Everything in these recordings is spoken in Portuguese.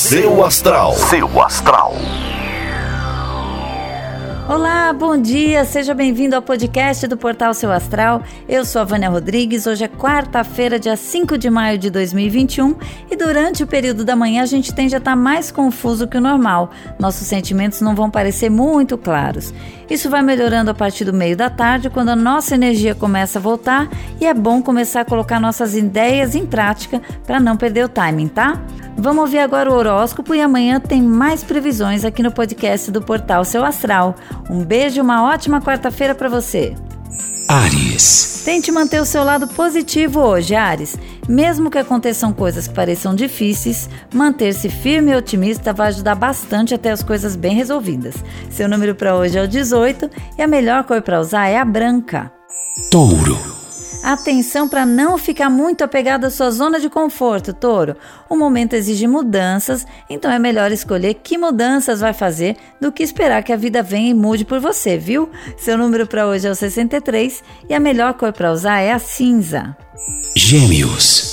Seu Astral. Seu Astral. Olá, bom dia, seja bem-vindo ao podcast do Portal Seu Astral. Eu sou a Vânia Rodrigues. Hoje é quarta-feira, dia 5 de maio de 2021 e durante o período da manhã a gente tende a estar mais confuso que o normal. Nossos sentimentos não vão parecer muito claros. Isso vai melhorando a partir do meio da tarde, quando a nossa energia começa a voltar e é bom começar a colocar nossas ideias em prática para não perder o timing, tá? Vamos ouvir agora o horóscopo e amanhã tem mais previsões aqui no podcast do Portal Seu Astral. Um beijo e uma ótima quarta-feira para você. Ares. Tente manter o seu lado positivo hoje, Ares. Mesmo que aconteçam coisas que pareçam difíceis, manter-se firme e otimista vai ajudar bastante a ter as coisas bem resolvidas. Seu número para hoje é o 18 e a melhor cor para usar é a branca. Touro. Atenção para não ficar muito apegado à sua zona de conforto, touro. O momento exige mudanças, então é melhor escolher que mudanças vai fazer do que esperar que a vida venha e mude por você, viu? Seu número para hoje é o 63 e a melhor cor para usar é a cinza. Gêmeos.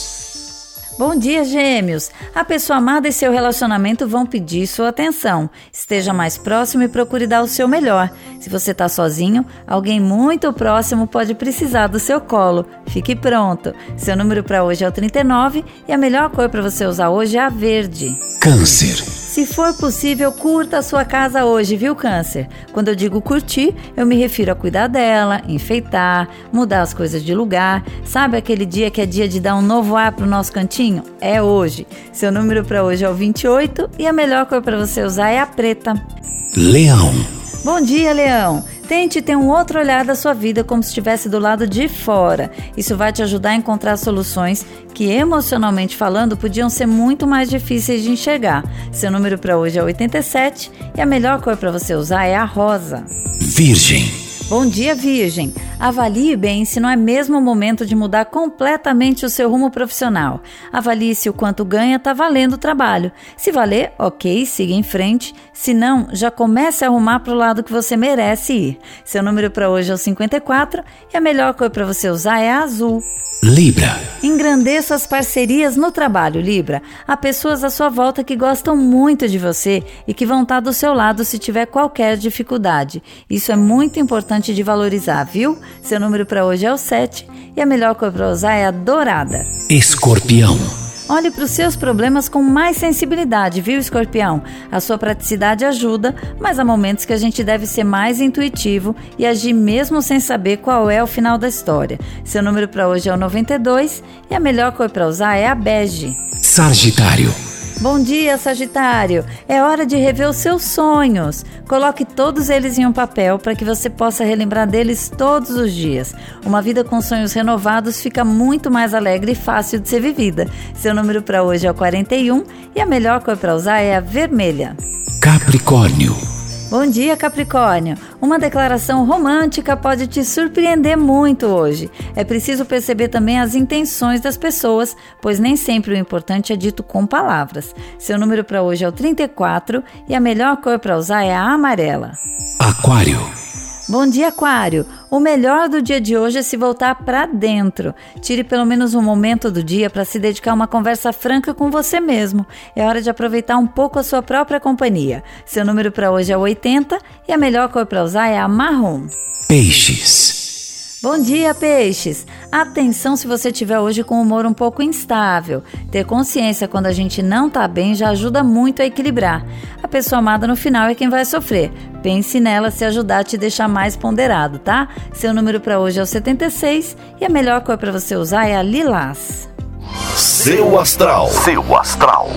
Bom dia, gêmeos! A pessoa amada e seu relacionamento vão pedir sua atenção. Esteja mais próximo e procure dar o seu melhor. Se você está sozinho, alguém muito próximo pode precisar do seu colo. Fique pronto. Seu número para hoje é o 39 e a melhor cor para você usar hoje é a verde. Câncer. Se for possível, curta a sua casa hoje, viu, Câncer? Quando eu digo curtir, eu me refiro a cuidar dela, enfeitar, mudar as coisas de lugar. Sabe aquele dia que é dia de dar um novo ar pro nosso cantinho? É hoje. Seu número para hoje é o 28 e a melhor cor para você usar é a preta. Leão. Bom dia, Leão. Tente ter um outro olhar da sua vida como se estivesse do lado de fora. Isso vai te ajudar a encontrar soluções que, emocionalmente falando, podiam ser muito mais difíceis de enxergar. Seu número para hoje é 87 e a melhor cor para você usar é a rosa. Virgem. Bom dia, Virgem! Avalie bem se não é mesmo o momento de mudar completamente o seu rumo profissional. Avalie se o quanto ganha está valendo o trabalho. Se valer, ok, siga em frente. Se não, já comece a arrumar para o lado que você merece ir. Seu número para hoje é o 54 e a melhor cor para você usar é a azul. Libra. Engrandeça as parcerias no trabalho, Libra. Há pessoas à sua volta que gostam muito de você e que vão estar do seu lado se tiver qualquer dificuldade. Isso é muito importante de valorizar, viu? Seu número para hoje é o 7 e a melhor cor para usar é a dourada. Escorpião. Olhe para os seus problemas com mais sensibilidade, viu, escorpião? A sua praticidade ajuda, mas há momentos que a gente deve ser mais intuitivo e agir mesmo sem saber qual é o final da história. Seu número para hoje é o 92 e a melhor cor para usar é a bege. Sagitário. Bom dia, Sagitário! É hora de rever os seus sonhos. Coloque todos eles em um papel para que você possa relembrar deles todos os dias. Uma vida com sonhos renovados fica muito mais alegre e fácil de ser vivida. Seu número para hoje é o 41 e a melhor cor para usar é a vermelha. Capricórnio. Bom dia, Capricórnio! Uma declaração romântica pode te surpreender muito hoje. É preciso perceber também as intenções das pessoas, pois nem sempre o importante é dito com palavras. Seu número para hoje é o 34 e a melhor cor para usar é a amarela. Aquário. Bom dia, Aquário! O melhor do dia de hoje é se voltar para dentro. Tire pelo menos um momento do dia para se dedicar a uma conversa franca com você mesmo. É hora de aproveitar um pouco a sua própria companhia. Seu número para hoje é 80 e a melhor cor para usar é a marrom. Peixes. Bom dia, peixes! Atenção se você tiver hoje com o humor um pouco instável. Ter consciência quando a gente não tá bem já ajuda muito a equilibrar. A pessoa amada no final é quem vai sofrer. Pense nela se ajudar a te deixar mais ponderado, tá? Seu número para hoje é o 76 e a melhor cor para você usar é a lilás. Seu astral. Seu astral.